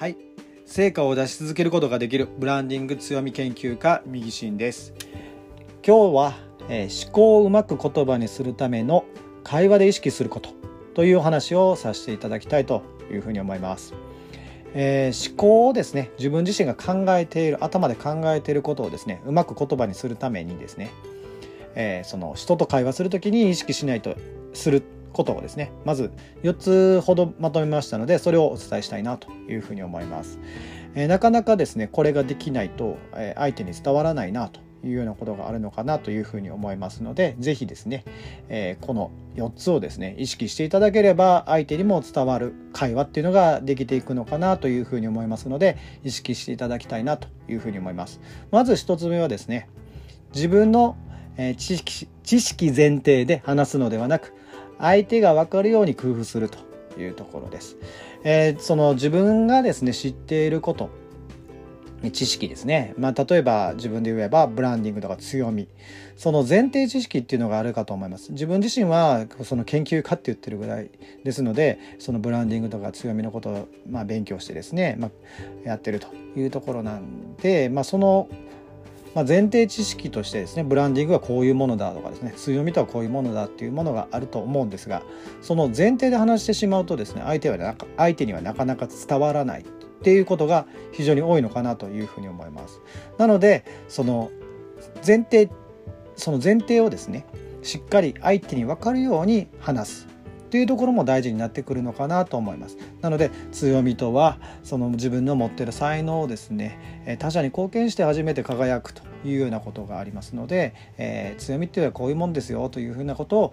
はい。成果を出し続けることができるブランディング強み研究家右進です。今日は、えー、思考をうまく言葉にするための会話で意識することというお話をさせていただきたいというふうに思います、えー、思考をですね自分自身が考えている頭で考えていることをですねうまく言葉にするためにですね、えー、その人と会話する時に意識しないとすることをですね。まず4つほどまとめましたのでそれをお伝えしたいなというふうに思います、えー、なかなかですねこれができないと、えー、相手に伝わらないなというようなことがあるのかなというふうに思いますので是非ですね、えー、この4つをですね意識していただければ相手にも伝わる会話っていうのができていくのかなというふうに思いますので意識していただきたいなというふうに思います。まず1つ目はですね自分の知識知識前提で話すのではなく相手が分かるように工夫するというところです。えー、その自分がですね知っていること。知識ですね、まあ、例えば自分で言えばブランディングとか強み。その前提知識っていうのがあるかと思います。自分自身はその研究家って言ってるぐらいですのでそのブランディングとか強みのことをまあ勉強してですね、まあ、やってるというところなんで、まあ、そのまあ、前提知識としてですねブランディングはこういうものだとかですね強みとはこういうものだっていうものがあると思うんですがその前提で話してしまうとですね相手はなか相手にはなかなか伝わらないっていうことが非常に多いのかなというふうに思います。なのでその前提その前提をですねしっかり相手に分かるように話すというところも大事になってくるのかなと思います。なので強みとはその自分の持ってる才能をですね他者に貢献して初めて輝くというようなことがありますので、えー、強みっていうのはこういうもんですよというふうなことを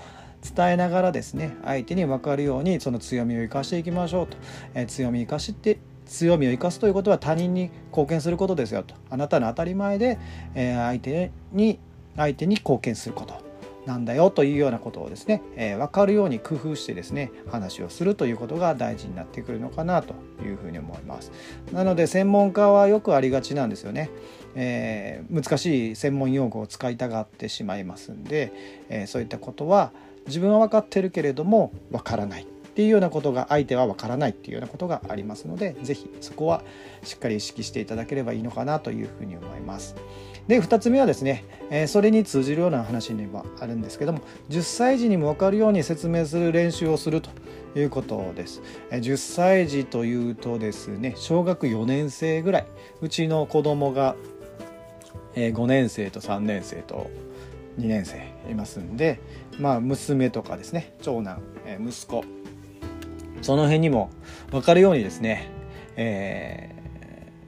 伝えながらですね相手に分かるようにその強みを生かしていきましょうと、えー、強み生かして強みを生かすということは他人に貢献することですよと。あなたの当たり前で、えー、相手に相手に貢献すること。なんだよというようなことをですね、えー、分かるように工夫してですね話をするということが大事になってくるのかなというふうに思います。なので専門家はよくありがちなんですよね、えー、難しい専門用語を使いたがってしまいますんで、えー、そういったことは自分は分かってるけれども分からない。っていうようなことが相手は分からないっていうようなことがありますので是非そこはしっかり意識していただければいいのかなというふうに思います。で2つ目はですね、えー、それに通じるような話にもあるんですけども10歳児にも分かるように説明する練習をするということです。えー、10歳児というとですね小学4年生ぐらいうちの子供が、えー、5年生と3年生と2年生いますんでまあ娘とかですね長男、え息子その辺にも分かるようにですね、え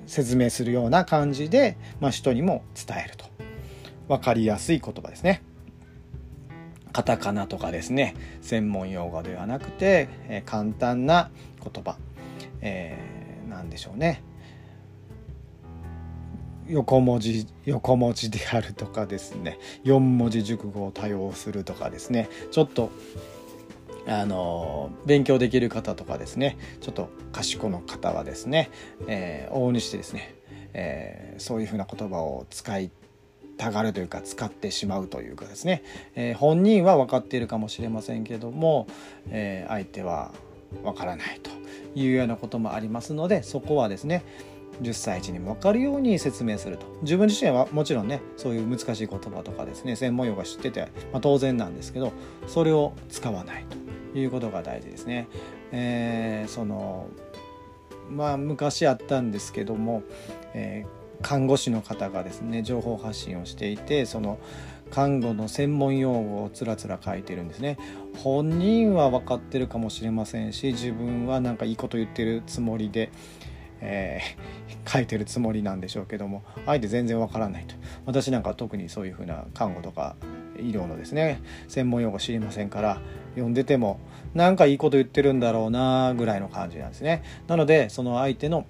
ー、説明するような感じで、まあ、人にも伝えると。分かりやすい言葉ですね。カタカナとかですね。専門用語ではなくて、えー、簡単な言葉、えー、なんでしょうね。横文字横文字であるとかですね。4文字熟語を多用するとかですね。ちょっとあの勉強できる方とかですね。ちょっと賢の方はですね、えー、往々にしてですね、えー、そういうふうな言葉を使いたがるというか使ってしまうというかですね、えー、本人は分かっているかもしれませんけども、え相手は分からないというようなこともありますのでそこはですね10歳児にも分かるように説明すると自分自身はもちろんねそういう難しい言葉とかですね専門用語が知ってて、まあ、当然なんですけどそれを使わないということが大事ですね。えー、そのまあ昔あったんですけども、えー、看護師の方がですね情報発信をしていてその看護の専門用語をつらつら書いてるんですね本人は分かってるかもしれませんし自分はなんかいいこと言ってるつもりで、えー、書いてるつもりなんでしょうけども相手全然分からないと私なんか特にそういうふうな看護とか医療のですね専門用語知りませんから読んでてもなんかいいこと言ってるんだろうなぐらいの感じなんですねなのでその相手の、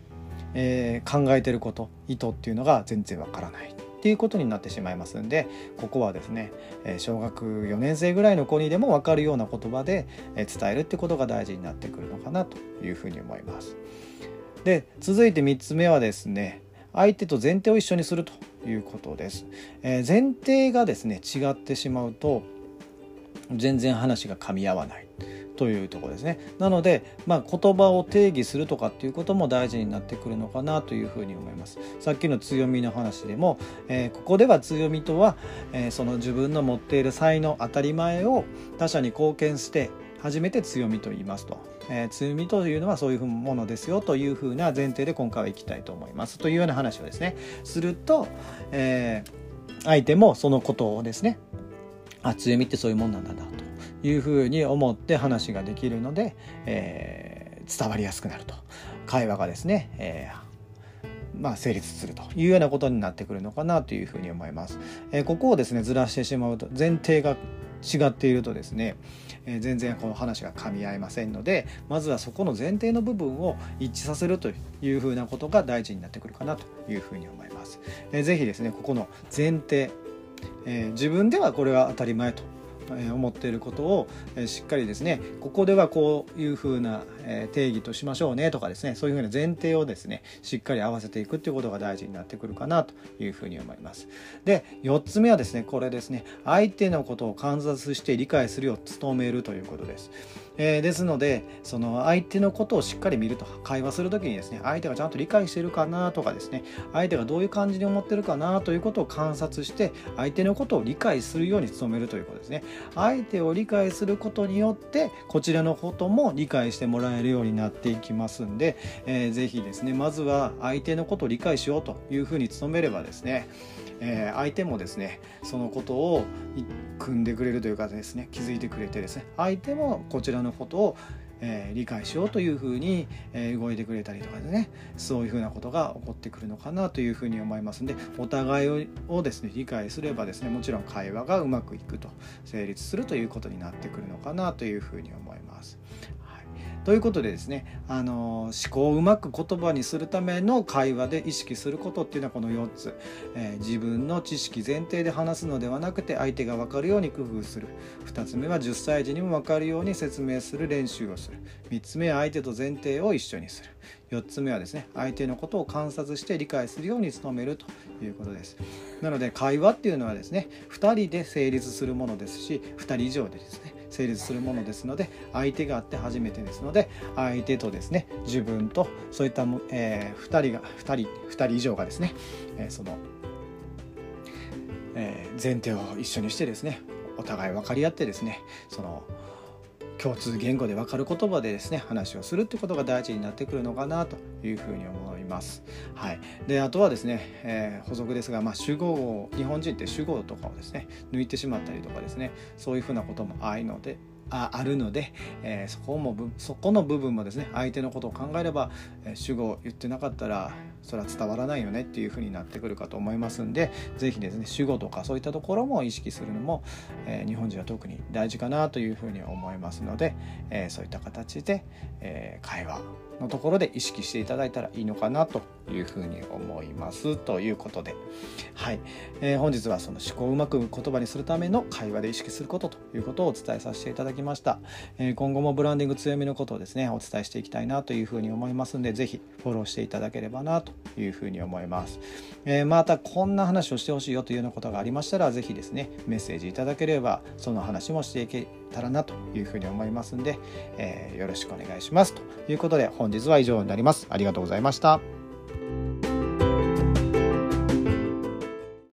えー、考えてること意図っていうのが全然わからないっていうことになってしまいますんでここはですね小学4年生ぐらいの子にでも分かるような言葉で伝えるってことが大事になってくるのかなというふうに思います。で続いて3つ目はですね相手と前提を一緒にするということです。えー、前提がですね違ってしまうと全然話が噛み合わない。というところですね。なので、まあ、言葉を定義するとかっていうことも大事になってくるのかなというふうに思います。さっきの強みの話でも、えー、ここでは強みとは、えー、その自分の持っている才能当たり前を他者に貢献して初めて強みと言いますと、えー、強みというのはそういうものですよというふうな前提で今回はいきたいと思いますというような話をですねすると、えー、相手もそのことをですねあ強みってそういうもんなんだなというふうに思って話ができるので、えー、伝わりやすくなると会話がですね、えー、まあ、成立するというようなことになってくるのかなというふうに思います。えー、ここをですねずらしてしまうと前提が違っているとですね、えー、全然この話が噛み合いませんのでまずはそこの前提の部分を一致させるというふうなことが大事になってくるかなというふうに思います。えー、ぜひですねここの前提、えー、自分ではこれが当たり前と思っていることをしっかりですねここではこういうふうな定義としましょうねとかですねそういうふうな前提をですねしっかり合わせていくっていうことが大事になってくるかなというふうに思います。で4つ目はですねこれですね相手のことを観察して理解するよう努めるということです。えー、ですのでその相手のことをしっかり見ると会話する時にですね相手がちゃんと理解してるかなとかですね相手がどういう感じに思ってるかなということを観察して相手のことを理解するように努めるということですね。相手を理解することによってこちらのことも理解してもらえるようになっていきますんで、えー、ぜひですねまずは相手のことを理解しようというふうに努めればですねえー、相手もですねそのことを組んでくれるというかですね気づいてくれてですね相手もこちらのことをえー、理解しようというふうに、えー、動いてくれたりとかでねそういうふうなことが起こってくるのかなというふうに思いますんでお互いをですね理解すればですねもちろん会話がうまくいくと成立するということになってくるのかなというふうに思います。ということでですねあの思考をうまく言葉にするための会話で意識することっていうのはこの4つ、えー、自分の知識前提で話すのではなくて相手が分かるように工夫する。2つ目は10歳児にも分かるように説明する練習をする。3つ目は相手と前提を一緒にする。4つ目はですね相手のことを観察して理解するように努めるということです。なので会話っていうのはですね2人で成立するものですし2人以上でですね成立するものですので相手があって初めてですので相手とですね自分とそういった、えー、2人が2人2人以上がですね、えー、その、えー、前提を一緒にしてですねお互い分かり合ってですねその共通言語で分かる言葉でですね話をするってことが大事になってくるのかなというふうに思います。はい、であとはですね、えー、補足ですが、まあ、主語を日本人って主語とかをですね抜いてしまったりとかですねそういうふうなこともあいのでああるので、えー、そこもそこの部分もですね相手のことを考えれば、えー、主語を言ってなかったらそれは伝わらないよねっていうふうになってくるかと思いますんで是非ですね主語とかそういったところも意識するのも、えー、日本人は特に大事かなというふうに思いますので、え、そういった形で、えー、会話のところで意識していただいたらいいのかなというふうに思いますということで、はい。えー、本日はその思考をうまく言葉にするための会話で意識することということをお伝えさせていただきました、えー、今後もブランディング強みのことをですねお伝えしていきたいなというふうに思いますので是非フォローしていただければなというふうに思います、えー、またこんな話をしてほしいよというようなことがありましたら是非ですねメッセージいただければその話もしていけたらなというふうに思いますんで、えー、よろしくお願いします。ということで本日は以上になります。ありがとうございました。